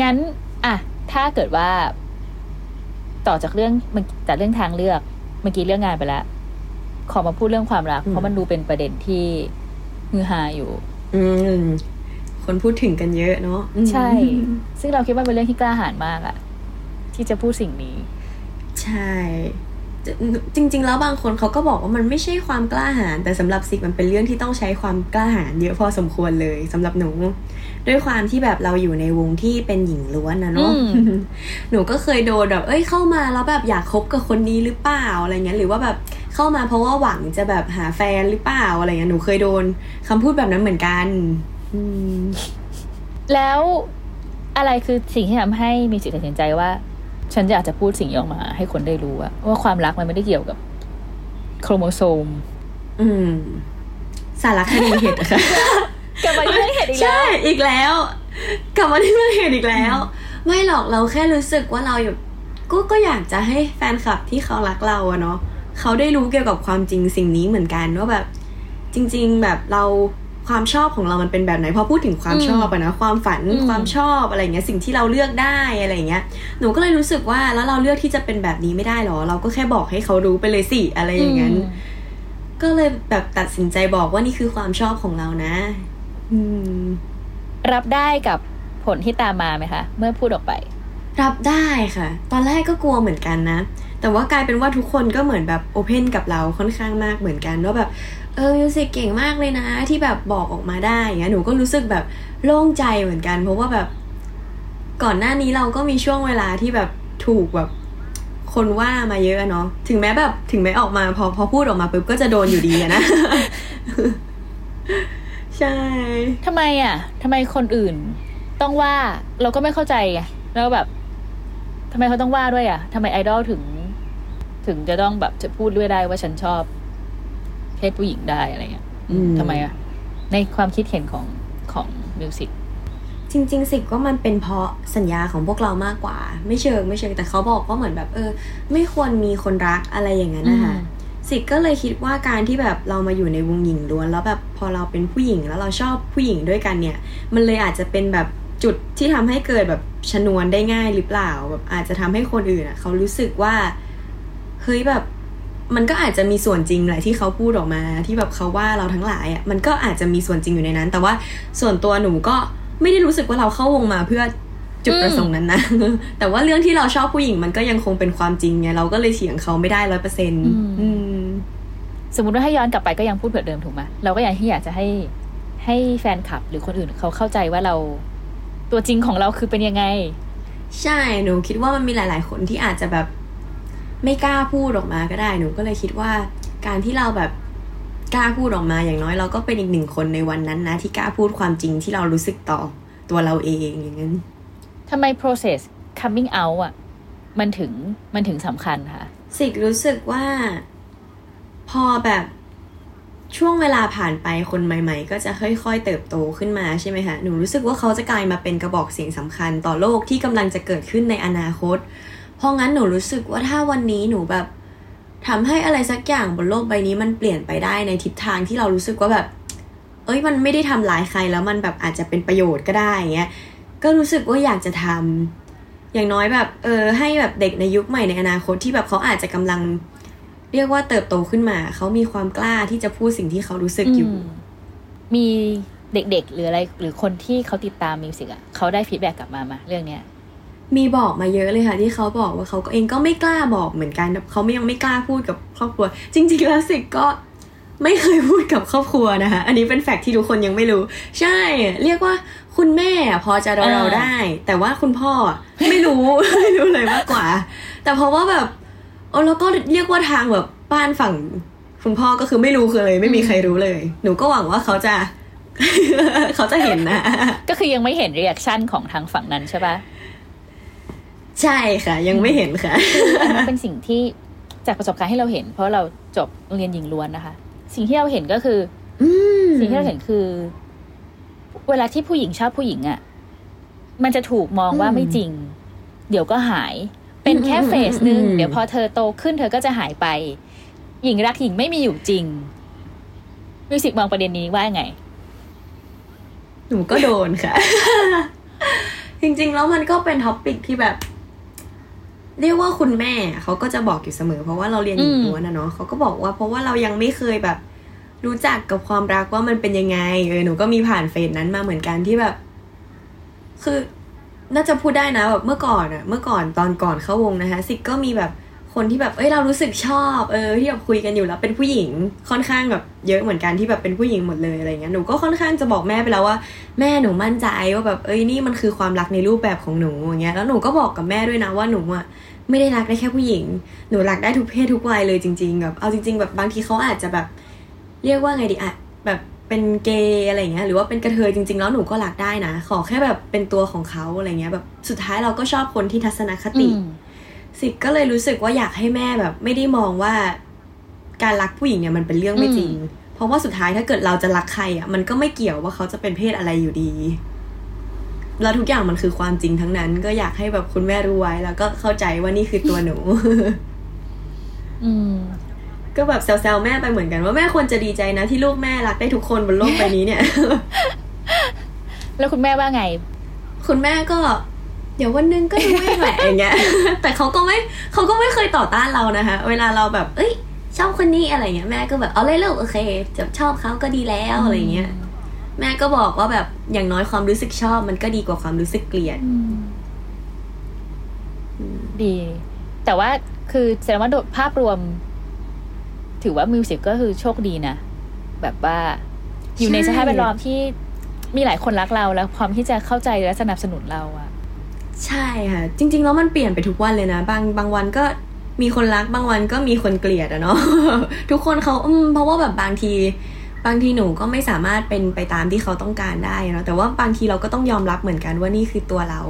งั้น อะ ถ้าเกิดว่า ต่อจากเรื่องมันจากเรื่องทางเลือก เมื่อกี้เรื่องงานไปแล้ว ขอมาพูดเรื่องความรักอืมเพราะมันดูเป็นประเด็นที่ฮือฮาอยู่ อืม คนพูดถึงกันเยอะเนาะอืมใช่ ซึ่งเราคิดว่าเป็นเรื่องที่กล้าหาญมากอะที่จะพูดสิ่งนี้ ใช่จะจริง ๆ แล้วบางคนเขาก็บอกว่ามันไม่ใช่ความกล้าหาญแต่สำหรับสิกมันเป็นเรื่องที่ต้องใช้ความกล้าหาญเยอะพอสมควรเลยสำหรับหนู ด้วยความที่แบบเราอยู่ในวงที่เป็นหญิงล้วนนะเนาะอืมหนูก็เคยโดนแบบเอ้ยเข้ามาแล้วแบบอยากคบกับคนนี้หรือเปล่าอะไรเงี้ยหรือว่าแบบเข้ามาเพราะว่าหวังจะแบบหาแฟนหรือเปล่าอะไรเงี้ยหนูเคยโดนคำพูดแบบนั้นเหมือนกันอืมแล้วอะไรคือสิ่งที่ทำให้มีสิทธิ์ตัดสินใจว่า ฉันอยากจะพูดสิ่งนี้ออกมา ให้คนได้รู้อะว่าความรักมันไม่ได้เกี่ยวกับโครโมโซม อืม สารคดีเหตุค่ะ กลับมาที่เรื่องเหตุอีกแล้ใช่วอีกแล้ว กลับมาที่เรื่องเหตุอีกแล้ว ไม่หรอกเราแค่รู้สึกว่าเราอยู่ก็ก็อยากจะให้แฟนคลับที่เขารักเราอะเนาะเขาได้รู้เกี่ยวกับความจริงสิ่งนี้เหมือนกันว่าแบบ จริง ๆ แบบเราความชอบของเรามันเป็นแบบไหนพอพูดถึงความอืมชอบอะนะความฝันอืมความชอบอะไรเงี้ยสิ่งที่เราเลือกได้อะไรเงี้ยหนูก็เลยรู้สึกว่าแล้วเราเลือกที่จะเป็นแบบนี้ไม่ได้หรอ เราก็แค่บอกให้เขารู้ไปเลยสิอะไรอย่างนั้นอืมก็เลยแบบตัดสินใจบอกว่านี่คือความชอบของเรานะอืม รับได้กับผลที่ตามมาไหมคะ เมื่อพูดออกไป รับได้ค่ะ ตอนแรกก็กลัวเหมือนกันนะ แต่ว่ากลายเป็นว่าทุกคนก็เหมือนแบบโอเพนกับเราค่อนข้างมากเหมือนกันว่าแบบเออมิวสิกเก่งมากเลยนะ ที่แบบบอกออกมาได้อย่างเงี้ยหนูก็รู้สึกแบบโล่งใจเหมือนกัน เพราะว่าแบบก่อนหน้านี้เราก็มีช่วงเวลาที่แบบถูกแบบคนว่ามาเยอะเนาะถึงแม้แบบถึงแม้ออกมาพอพอพูดออกมาปุ๊บก็จะโดนอยู่ดีนะ ใช่ทำไมอะทำไมคนอื่น ต้องว่าเราก็ไม่เข้าใจไงแล้วแบบทำไมเขาต้องว่าด้วยอะทำไมไอดอลถึง ถึงจะต้องแบบจะพูดด้วยได้ว่าฉันชอบเพศผู้หญิงได้อะไรเงี้ยอืมทำไมอะ ในความคิดเห็นของของมิวสิกจริง ๆ สิกว่ามันเป็นเพราะสัญญาของพวกเรามากกว่า ไม่เชิงไม่เชิงแต่เขาบอกว่าเหมือนแบบ เออ ไม่ควรมีคนรักอะไรอย่างนั้นนะคะอืม สิกก็เลยคิดว่าการที่แบบเรามาอยู่ในวงหญิงล้วน แล้วแบบพอเราเป็นผู้หญิงแล้วเราชอบผู้หญิงด้วยกันเนี่ย มันเลยอาจจะเป็นแบบจุดที่ทำให้เกิดแบบชนวนได้ง่ายหรือเปล่าแบบอาจจะทำให้คนอื่นอะเขารู้สึกว่าเฮ้ยแบบมันก็อาจจะมีส่วนจริงแหละที่เขาพูดออกมาที่แบบเขาว่าเราทั้งหลายอะมันก็อาจจะมีส่วนจริงอยู่ในนั้น แต่ว่าส่วนตัวหนูก็ไม่ได้รู้สึกว่าเราเข้าวงมาเพื่อจุดประสงค์นั้นนะแต่ว่าเรื่องที่เราชอบผู้หญิงมันก็ยังคงเป็นความจริงไงเราก็เลยเถียงเขาไม่ได้ร้อยเปอร์เซ็นต์ สมมติว่าให้ย้อนกลับไปก็ยังพูดเผื่อเดิมถูกไหมเราก็ยังที่อยากจะให้ให้แฟนคลับหรือคนอื่นเขาเข้าใจว่าเราตัวจริงของเราคือเป็นยังไง ใช่หนูคิดว่ามันมีหลาย ๆ คนที่อาจจะแบบไม่กล้าพูดออกมาก็ได้หนูก็เลยคิดว่าการที่เราแบบกล้าพูดออกมาอย่างน้อยเราก็เป็นอีกหนึ่งคนในวันนั้นนะ ที่กล้าพูดความจริงที่เรารู้สึกต่อตัวเราเองอย่างนั้นทำไม process coming out อะ มันถึงมันถึงสำคัญค่ะ สิกรู้สึกว่า พอแบบช่วงเวลาผ่านไปคนใหม่ ๆ ก็จะค่อยๆเติบโตขึ้นมาใช่ไหมคะหนูรู้สึกว่าเขาจะกลายมาเป็นกระบอกเสียงสำคัญต่อโลกที่กำลังจะเกิดขึ้นในอนาคต เพราะงั้นหนูรู้สึกว่าถ้าวันนี้หนูแบบทำให้อะไรสักอย่างบนโลกใบนี้มันเปลี่ยนไปได้ในทิศทางที่เรารู้สึกว่าแบบ เอ้ยมันไม่ได้ทำร้ายใครแล้วมันแบบอาจจะเป็นประโยชน์ก็ได้เงี้ยก็รู้สึกว่าอยากจะทำอย่างน้อยแบบเออให้แบบเด็กในยุคใหม่ในอนาคตที่แบบเขาอาจจะกำลัง เรียกว่าเติบโตขึ้นมา เขามีความกล้าที่จะพูดสิ่งที่เขารู้สึกอยู่มมีเด็กๆ หรืออะไร หรือคนที่เขาติดตามมิวสิกอะเขาได้ feedback กลับมามาเรื่องเนี้ยมีบอกมาเยอะเลยค่ะ ที่เขาบอกว่าเขาก็เองก็ไม่กล้าบอกเหมือนกันแบบเขาไม่ยังไม่กล้าพูดกับครอบครัว จริง ๆ แล้วสิกก็ไม่เคยพูดกับครอบครัวนะคะ อันนี้เป็น fact ที่ทุกคนยังไม่รู้ ใช่ เรียกว่าคุณแม่พอจะเดาอ่าๆได้ แต่ว่าคุณพ่อไม่รู้ไม่รู้เลยมากกว่า แต่เพราะว่าแบบเออแล้วก็เรียกว่าทางแบบบ้านฝั่งคุณพ่อก็คือไม่รู้คือเลย ไม่มีใครรู้เลย หนูก็หวังว่าเขาจะ เขาจะเห็นนะ ก็คือยังไม่เห็น reaction ของทางฝั่งนั้นใช่ปะใช่ค่ะ ยังไม่เห็นค่ะอันนั้นเป็นสิ่งที่จากประสบการณ์ที่เราเห็น เพราะเราจบโรงเรียนหญิงล้วนนะคะ สิ่งที่เราเห็นก็คืออืมสิ่งที่เราเห็นคือ เวลาที่ผู้หญิงชอบผู้หญิงอะ่ะ มันจะถูกมองว่าอืมไม่จริง เดี๋ยวก็หาย เป็นแค่อืมเฟสหนึ่งอืมเดี๋ยวพอเธอโตขึ้นเธอก็จะหายไป หญิงรักหญิงไม่มีอยู่จริงมิวสิกมองประเด็นนี้ว่าไง หนูก็โดนค่ะ จริงๆ แล้วมันก็เป็นท็อปปิกที่แบบ เรียกว่าคุณแม่เขาก็จะบอกอยู่เสมอ เพราะว่าเราเรียนหญิงอืมล้วนนะเนาะเขาก็บอกว่า เพราะว่าเรายังไม่เคยแบบ รู้จักกับความรักว่ามันเป็นยังไงเออหนูก็มีผ่านเฟสนั้นมาเหมือนกันที่แบบ คือ น่าจะพูดได้นะแบบเมื่อก่อนอะเมื่อก่อนตอนก่อนเข้าวงนะคะซิกก็มีแบบคนที่แบบเอ้ยเรารู้สึกชอบเออที่แบบคุยกันอยู่แล้วเป็นผู้หญิงค่อนข้างแบบเยอะเหมือนกันที่แบบเป็นผู้หญิงหมดเลยอะไรเงี้ยหนูก็ค่อนข้างจะบอกแม่ไปแล้วว่าแม่หนูมั่นใจว่าแบบเอ้ยนี่มันคือความรักในรูปแบบของหนูอย่างเงี้ยแล้วหนูก็บอกกับแม่ด้วยนะว่าหนูอะไม่ได้รักได้แค่ผู้หญิง หนูรักได้ทุกเพศทุกวัยเลยจริงๆแบบเอาจริง ๆ แบบบางทีเขาอาจจะแบบเรียกว่าไงดีอะแบบ เป็นเกย์อะไรเงี้ยหรือว่าเป็นกระเทยจริง ๆ แล้วหนูก็รักได้นะ ขอแค่แบบเป็นตัวของเขาอะไรเงี้ยแบบสุดท้ายเราก็ชอบคนที่ทัศนคติอืมสิกก็เลยรู้สึกว่าอยากให้แม่แบบ ไม่ได้มองว่า การรักผู้หญิงเนี่ยมันเป็นเรื่องไม่จริง เพราะว่าสุดท้ายถ้าเกิดเราจะรักใครอะมันก็ไม่เกี่ยวว่าเขาจะเป็นเพศอะไรอยู่ดีแล้วทุกอย่างมันคือความจริงทั้งนั้น ก็อยากให้แบบคุณแม่รู้ไว้ แล้วก็เข้าใจว่านี่คือตัวหนู อืม ก็แบบแซวๆแม่ไปเหมือนกันว่าแม่ควรจะดีใจนะที่ลูกแม่รักได้ทุกคนบนโลกใบนี้เนี่ย แล้วคุณแม่ว่าไง คุณแม่ก็ เดี๋ยววันหนึงก็รู้เองแหละอย่างเงี้ย แต่เขาก็ไม่เขาก็ไม่เคยต่อต้านเรานะคะ เวลาเราแบบ เอ้ย ชอบคนนี้อะไรเงี้ยแม่ก็แบบเอาเลยลูกโอเคจะชอบเขาก็ดีแล้วอะไรเงี้ยแม่ก็บอกว่าแบบอย่างน้อยความรู้สึกชอบ มันก็ดีกว่าความรู้สึกเกลียดดี แต่ว่าคือแสดงว่าโดยภาพรวม ถือว่ามิวสิกก็คือโชคดีนะ แบบว่าอยู่ในใช่สภาพแวดล้อมที่มีหลายคนรักเราแล้วพร้อมที่จะเข้าใจและสนับสนุนเราอะใช่ค่ะ จริง ๆ แล้วมันเปลี่ยนไปทุกวันเลยนะ บางบางวันก็มีคนรักบางวันก็มีคนเกลียดอะเนาะทุกคนเขาอืมเพราะว่าแบบบางที บางทีหนูก็ไม่สามารถเป็นไปตามที่เขาต้องการได้เนาะแต่ว่าบางทีเราก็ต้องยอมรับเหมือนกันว่านี่คือตัวเรา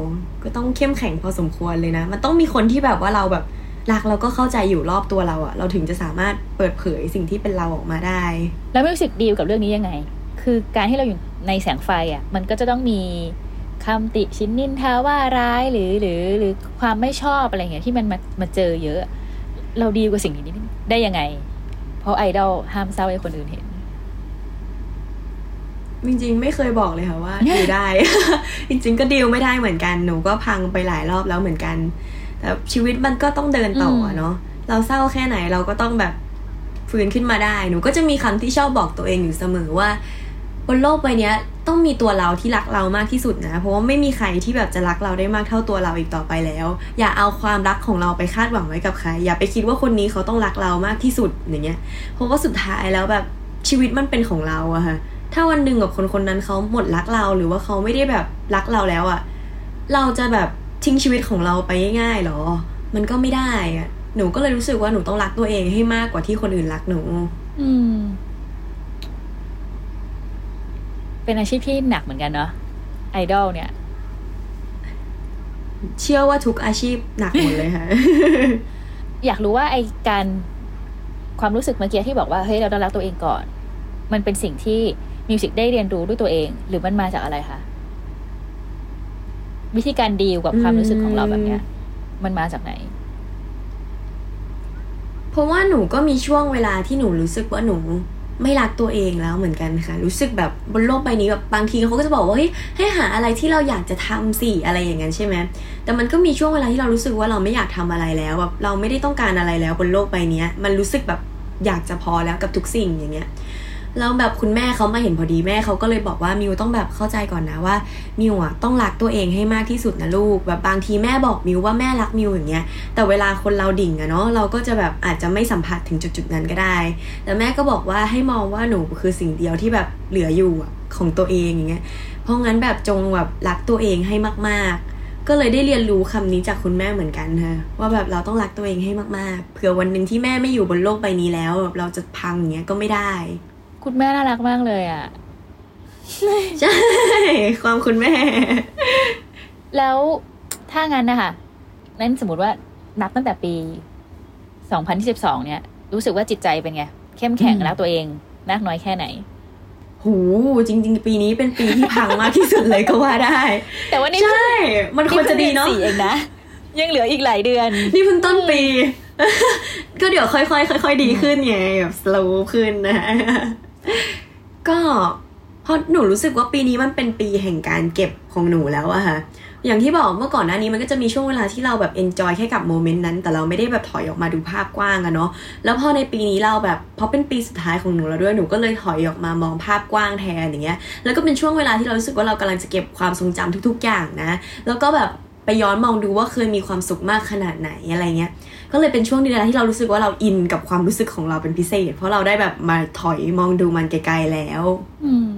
ก็ต้องเข้มแข็งพอสมควรเลยนะ มันต้องมีคนที่แบบว่าเราแบบ รักเราก็เข้าใจอยู่รอบตัวเราอะเราถึงจะสามารถเปิดเผยสิ่งที่เป็นเราออกมาได้ แล้วมิวสิกดีลกับเรื่องนี้ยังไง คือการที่เราอยู่ในแสงไฟอะมันก็จะต้องมีคำติชินนินทาว่าร้ายหรือหรือหรือความไม่ชอบอะไรเงี้ยที่มันมามาเจอเยอะ เราดีลกับสิ่งนี้ได้ยังไง เพราะไอดอลห้ามเศร้าให้คนอื่นเห็นจริงๆ ไม่เคยบอกเลยค่ะว่าดีลได้ จริง ๆ ก็ดีลไม่ได้เหมือนกันหนูก็พังไปหลายรอบแล้วเหมือนกัน แต่ชีวิตมันก็ต้องเดินต่ออะเนาะเราเศร้าแค่ไหนเราก็ต้องแบบฟื้นขึ้นมาได้หนูก็จะมีคำที่ชอบบอกตัวเองอยู่เสมอว่า บนโลกใบเนี้ยต้องมีตัวเราที่รักเรามากที่สุดนะ เพราะว่าไม่มีใครที่แบบจะรักเราได้มากเท่าตัวเราอีกต่อไปแล้ว อย่าเอาความรักของเราไปคาดหวังไว้กับใคร อย่าไปคิดว่าคนนี้เขาต้องรักเรามากที่สุดอย่างเงี้ยเพราะว่าสุดท้ายแล้วแบบชีวิตมันเป็นของเราอะค่ะถ้าวันหนึ่งกับคนคนนั้นเขาหมดรักเราหรือว่าเขาไม่ได้แบบรักเราแล้วอะเราจะแบบ ทิ้งชีวิตของเราไปง่ายๆหรอ มันก็ไม่ได้อะหนูก็เลยรู้สึกว่าหนูต้องรักตัวเองให้มากกว่าที่คนอื่นรักหนู อืม เป็นอาชีพที่หนักเหมือนกันเนาะไอดอลเนี่ย เชื่อว่าทุกอาชีพหนักหมดเลยค่ะ อยากรู้ว่าไอการความรู้สึกเมื่อกี้ที่บอกว่าเฮ้ยเราต้องรักตัวเองก่อน มันเป็นสิ่งที่มิวสิกได้เรียนรู้ด้วยตัวเอง หรือมันมาจากอะไรคะ วิธีการดีลกับความรู้สึกของเราแบบเนี้ย มันมาจากไหน เพราะว่าหนูก็มีช่วงเวลาที่หนูรู้สึกว่าหนูไม่รักตัวเองแล้วเหมือนกันค่ะ รู้สึกแบบบนโลกใบนี้แบบบางทีเขาก็จะบอกว่าเฮ้ยให้หาอะไรที่เราอยากจะทำสิอะไรอย่างนั้นใช่ไหมแต่มันก็มีช่วงเวลาที่เรารู้สึกว่าเราไม่อยากทำอะไรแล้วแบบเราไม่ได้ต้องการอะไรแล้วบนโลกใบเนี้ยมันรู้สึกแบบอยากจะพอแล้วกับทุกสิ่งอย่างเงี้ย แล้วแบบคุณแม่เขามาเห็นพอดีแม่เขาก็เลยบอกว่ามิวต้องแบบเข้าใจก่อนนะว่ามิวอะต้องรักตัวเองให้มากที่สุดนะลูก แบบบางทีแม่บอกมิวว่าแม่รักมิวอย่างเงี้ย แต่เวลาคนเราดิ่งอะเนาะเราก็จะแบบอาจจะไม่สัมผัสถึงจุดๆนั้นก็ได้ แต่แม่ก็บอกว่าให้มองว่าหนูคือสิ่งเดียวที่แบบเหลืออยู่ของตัวเองอย่างเงี้ย เพราะงั้นแบบจงแบบรักตัวเองให้มากๆก็เลยได้เรียนรู้คำนี้จากคุณแม่เหมือนกันค่ะว่าแบบเราต้องรักตัวเองให้มากๆ เผื่อวันหนึ่งที่แม่ไม่อยู่บนโลกใบนี้แล้วแบบเราจะพังอย่างเงี้ยก็ไม่ได้ คุณแม่น่ารักมากเลยอะ่ะ ใช่ ความคุณแม่ แล้วถ้างั้นนะคะนั้นสมมติว่านับตั้งแต่ปี2022เนี่ย รู้สึกว่าจิตใจเป็นไง เข้มแข็งอืมรักตัวเองมากน้อยแค่ไหนหูจริง ๆ ปีนี้เป็นปีที่พังมากที่สุดเลยก็ว่าได้ แต่ว่านี่ใช่ มันควรจะดีเนาะสี่เองนะยังเหลืออีกหลายเดือน นี่เพิ่งต้นปี ก็เดี๋ยวค่อยๆค่อยๆดีขึ้นไงแบบสโลขึ้นนะ ก็เพราะหนูรู้สึกว่าปีนี้มันเป็นปีแห่งการเก็บของหนูแล้วอะค่ะ อย่างที่บอกเมื่อก่อนหน้านี้มันก็จะมีช่วงเวลาที่เราแบบเอนจอยแค่กับโมเมนต์นั้น แต่เราไม่ได้แบบถอยออกมาดูภาพกว้างอะเนาะ แล้วพอในปีนี้เราแบบเพราะเป็นปีสุดท้ายของหนูแล้วด้วย หนูก็เลยถอยออกมามองภาพกว้างแทนอย่างเงี้ย แล้วก็เป็นช่วงเวลาที่เรารู้สึกว่าเรากำลังจะเก็บความทรงจำทุก ๆ อย่างนะ แล้วก็แบบไปย้อนมองดูว่าเคยมีความสุขมากขนาดไหนอะไรเงี้ย ก็เลยเป็นช่วงเวลาที่เรารู้สึกว่าเราอินกับความรู้สึกของเราเป็นพิเศษ เพราะเราได้แบบมาถอยมองดูมันไกลๆแล้ว อืม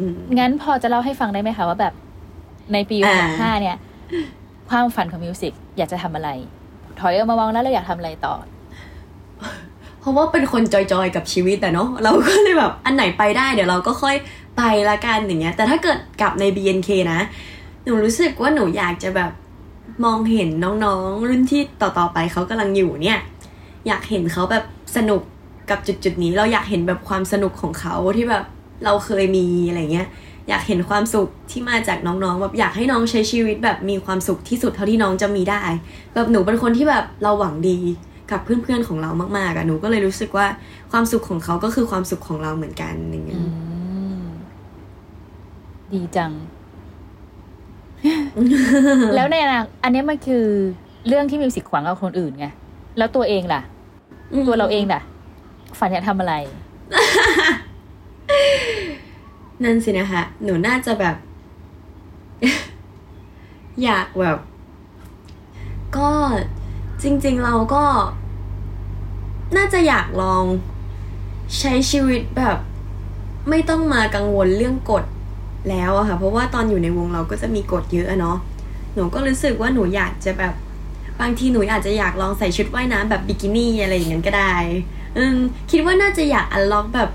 อืมงั้นพอจะเล่าให้ฟังได้ไหมคะว่าแบบในปีอ่า65เนี่ย ความฝันของมิวสิกอยากจะทำอะไร ถอยออกมามองแล้วเราอยากทำอะไรต่อ เพราะว่าเป็นคนจอยๆกับชีวิตแต่เนาะเราก็เลยแบบอันไหนไปได้เดี๋ยวเราก็ค่อยไปละกันอย่างเงี้ย แต่ถ้าเกิดกลับใน BNK นะ หนูรู้สึกว่าหนูอยากจะแบบ มองเห็นน้องๆ รุ่นที่ต่อๆไปเขากำลังอยู่เนี่ย อยากเห็นเขาแบบสนุกกับจุดๆนี้ เราอยากเห็นแบบความสนุกของเขาที่แบบเราเคยมีอะไรเงี้ย อยากเห็นความสุขที่มาจากน้องๆแบบอยากให้น้องใช้ชีวิตแบบมีความสุขที่สุดเท่าที่น้องจะมีได้ แบบหนูเป็นคนที่แบบเราหวังดีกับเพื่อนๆของเรามากๆอะหนูก็เลยรู้สึกว่าความสุขของเขาก็คือความสุขของเราเหมือนกันอย่างเงี้ยดีจัง แล้วในอนาอันเนี้ยมันคือเรื่องที่มิวสิกหวังกับคนอื่นไงแล้วตัวเองล่ะ ตัวเราเองล่ะ ฝันอยากทำอะไร นั่นสินะคะหนูน่าจะแบบ อยากแบบ ก็จริง ๆ เราก็ น่าจะอยากลองใช้ชีวิตแบบ ไม่ต้องมากังวลเรื่องกฎ แล้วอะค่ะ เพราะว่าตอนอยู่ในวงเราก็จะมีกฎเยอะอะเนาะ หนูก็รู้สึกว่าหนูอยากจะแบบ บางทีหนูอาจจะอยากลองใส่ชุดว่ายน้ำแบบบิกินี่อะไรอย่างนั้นก็ได้ อืมคิดว่าน่าจะอยาก unlock แบบ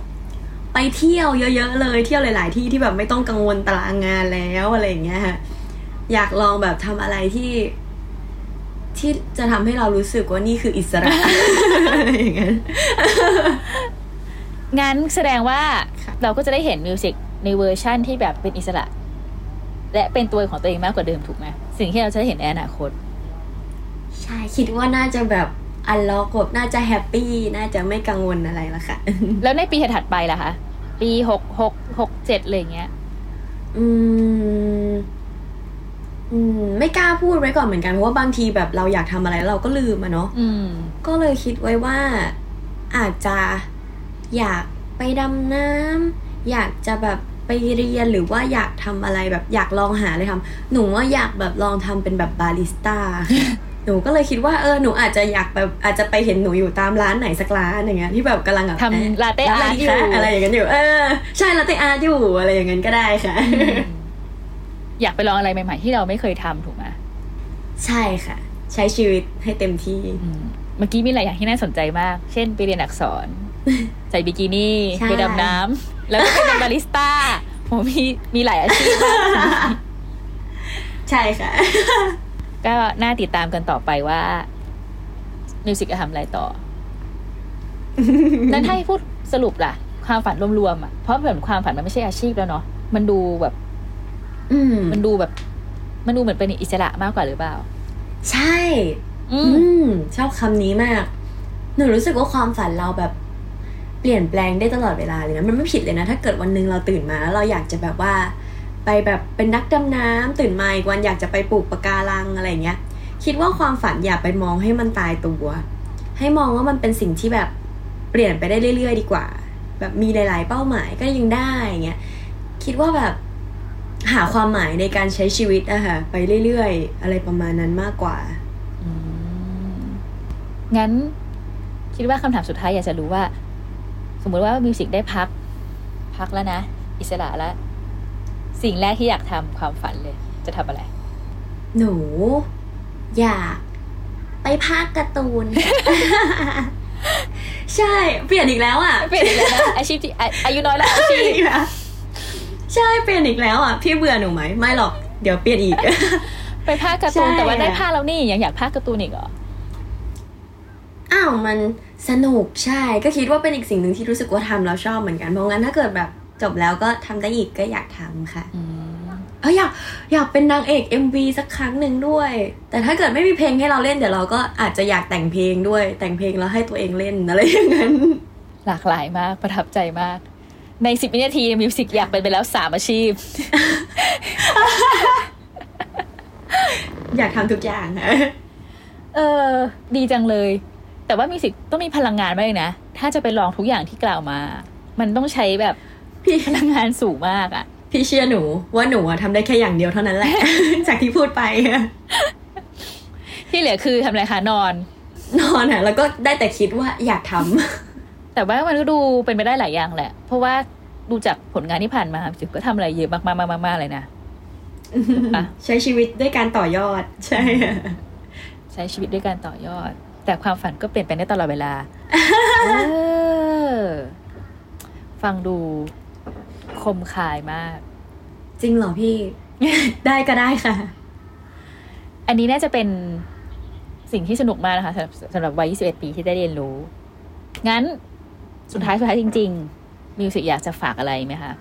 ไปเที่ยวเยอะ ๆ เลย เที่ยวหลาย ๆ ที่ที่แบบไม่ต้องกังวลตารางงานแล้วอะไรอย่างเงี้ยค่ะอยากลองแบบทำอะไรที่ ที่จะทำให้เรารู้สึกว่านี่คืออิสระอะไรอย่างเงี้ยงั้นแสดงว่าค่ะเราก็จะได้เห็นมิวสิก ในเวอร์ชั่นที่แบบเป็นอิสระ และเป็นตัวของตัวเองมากกว่าเดิมถูกไหมสิ่งที่เราจะได้เห็นในอนาคต ใช่คิดว่าน่าจะแบบ unlock แบบน่าจะ happy น่าจะไม่กังวลอะไรละค่ะ แล้วในปีถัดๆไปล่ะคะปีหกหกหกเจ็ดอะไรอย่างเงี้ย อืม อืม ไม่กล้าพูดไว้ก่อนเหมือนกัน เพราะว่าบางทีแบบเราอยากทำอะไรแล้วเราก็ลืมอะเนาะอืมก็เลยคิดไว้ว่าอาจจะอยากไปดำน้ำอยากจะแบบ ไปเรียนหรือว่าอยากทำอะไรแบบอยากลองหาอะไรทำหนูว่าอยากแบบลองทำเป็นแบบบาริสต้าหนูก็เลยคิดว่าเออหนูอาจจะอยากแบบอาจจะไปเห็นหนูอยู่ตามร้านไหนสักร้านอย่างเงี้ยที่แบบกำลังแบบทำ latte ะไร art อยู่คะอะไรอย่างเงี้ยอยู่ เออใช่ลาเต้อาร์ตอยู่อะไรอย่างเงี้ยก็ได้ค่ะ อยากไปลองอะไรใหม่ๆที่เราไม่เคยทำถูกไหมใช่ค่ะ ใช้ชีวิตให้เต็มที่อืมเมื่อกี้มีหลายอย่างที่น่าสนใจมาก เช่น ไปเรียนอักษร ใส่บิกินี่ใช่ไปดำน้ำ แล้วก็ไปเป็นบาริสต้าโหมีมีหลายอาชีพมากใช่ค่ะ ก็น่าติดตามกันต่อไปว่ามิวสิกจะทำอะไรต่อ นั้นถ้าให้พูดสรุปล่ะ ความฝันรวมๆอะเพราะเหมือนความฝันมันไม่ใช่อาชีพแล้วเนาะมันดูแบบ อืมมันดูแบบ มันดูเหมือนเป็นอิสระมากกว่าหรือเปล่า ใช่ อือืมมชอบคำนี้มาก หนูรู้สึกว่าความฝันเราแบบ เปลี่ยนแปลงได้ตลอดเวลาเลยนะมันไม่ผิดเลยนะ ถ้าเกิดวันหนึ่งเราตื่นมาแล้วเราอยากจะแบบว่า ไปแบบเป็นนักดำน้ำตื่นมาอีกวันอยากจะไปปลูกปะการังอะไรเงี้ย คิดว่าความฝันอย่าไปมองให้มันตายตัว ให้มองว่ามันเป็นสิ่งที่แบบเปลี่ยนไปได้เรื่อย ๆ ดีกว่า แบบมีหลาย ๆ เป้าหมายก็ยังได้เงี้ยคิดว่าแบบหาความหมายในการใช้ชีวิตอะค่ะไปเรื่อยๆ อะไรประมาณนั้นมากกว่าอืมงั้นคิดว่าคำถามสุดท้ายอยากจะรู้ว่า สมมุติว่ามิวสิกได้พัก พักแล้วนะ อิสระแล้ว สิ่งแรกที่อยากทำความฝันเลย จะทำอะไร หนู อยากไปภาคการ์ตูน ใช่ เปลี่ยนอีกแล้วอะ เปลี่ยนอีกแล้วนะอาชีพที่อาอายุน้อยแล้วอาชีพอีกแล้วใช่เปลี่ยนอีกแล้วอะ พี่เบื่อหนูไหมไม่หรอก เดี๋ยวเปลี่ยนอีก ไปภาคการ์ตูนใช่แต่ว่าได้อะภาคแล้วนี่ยังอยากภาคการ์ตูนอีกเหรออ้าวมัน สนุกใช่ก็คิดว่าเป็นอีกสิ่งหนึ่งที่รู้สึกว่าทำแล้วชอบเหมือนกันเพราะงั้นถ้าเกิดแบบจบแล้วก็ทำได้อีกก็อยากทำค่ะอืมเอออยากอยากเป็นนางเอก MV สักครั้งหนึ่งด้วย แต่ถ้าเกิดไม่มีเพลงให้เราเล่นเดี๋ยวเราก็อาจจะอยากแต่งเพลงด้วย แต่งเพลงแล้วให้ตัวเองเล่นอะไรอย่างนั้น หลากหลายมากประทับใจมาก ในสิบวินาทีมิวสิกอยากเป็นไปแล้วสามอาชีพ อยากทำทุกอย่างนะเออ ดีจังเลย แต่ว่ามิวสิกต้องมีพลังงานมากเลยนะ ถ้าจะไปลองทุกอย่างที่กล่าวมา มันต้องใช้แบบพี่พลังงานสูงมากอะพี่เชื่อหนูว่าหนูอะทำได้แค่อย่างเดียวเท่านั้นแหละ จากที่พูดไป ที่เหลือคือทำอะไรคะนอน นอนอะแล้วก็ได้แต่คิดว่าอยากทำแต่ว่ามันก็ดูเป็นไปได้หลายอย่างแหละ เพราะว่าดูจากผลงานที่ผ่านมามิวสิกก็ทำอะไรเยอะมากๆๆๆเลยนะอะใช้ชีวิตด้วยการต่อยอด ใช่ใช้ชีวิตด้วยการต่อยอด แต่ความฝันก็เปลี่ยนไปได้ตลอดเวลาเออฟังดูคมคายมาก จริงเหรอพี่ ได้ก็ได้ค่ะ อันนี้น่าจะเป็นสิ่งที่สนุกมากนะคะสำหรับสำหรับวัย 21 ปีที่ได้เรียนรู้ งั้นสุดท้ายสุดท้ายจริง ๆ มิวสิกอยากจะฝากอะไรไหมคะ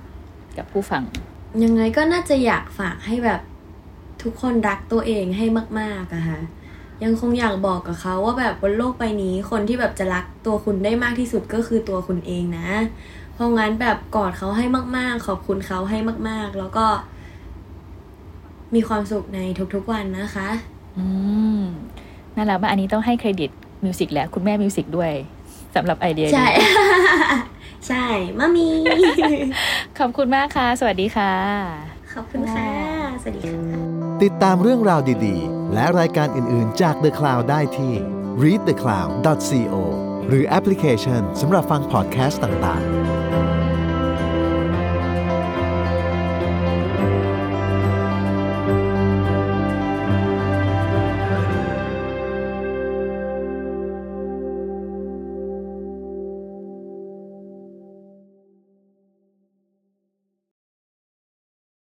กับผู้ฟัง ยังไงก็น่าจะอยากฝากให้แบบทุกคนรักตัวเองให้มาก ๆอะค่ะ ยังคงอยากบอกกับเขาว่าแบบบนโลกใบนี้คนที่แบบจะรักตัวคุณได้มากที่สุดก็คือตัวคุณเองนะ เพราะงั้นแบบกอดเขาให้มาก ๆ ขอบคุณเขาให้มาก ๆ แล้วก็ มีความสุขในทุกๆวันนะคะ อืมน่ารักมากอันนี้ต้องให้เครดิตมิวสิกและคุณแม่มิวสิกด้วยสำหรับไอเดียใช่นี้ใช่มามี ขอบคุณมากค่ะ สวัสดีค่ะ ขอบคุณค่ะ สวัสดีค่ะ ติดตามเรื่องราวดีๆ และรายการอื่น ๆ จาก The Cloud ได้ที่ readthecloud.co หรือแอปพลิเคชันสำหรับฟังพอดแคสต์ต่าง ๆ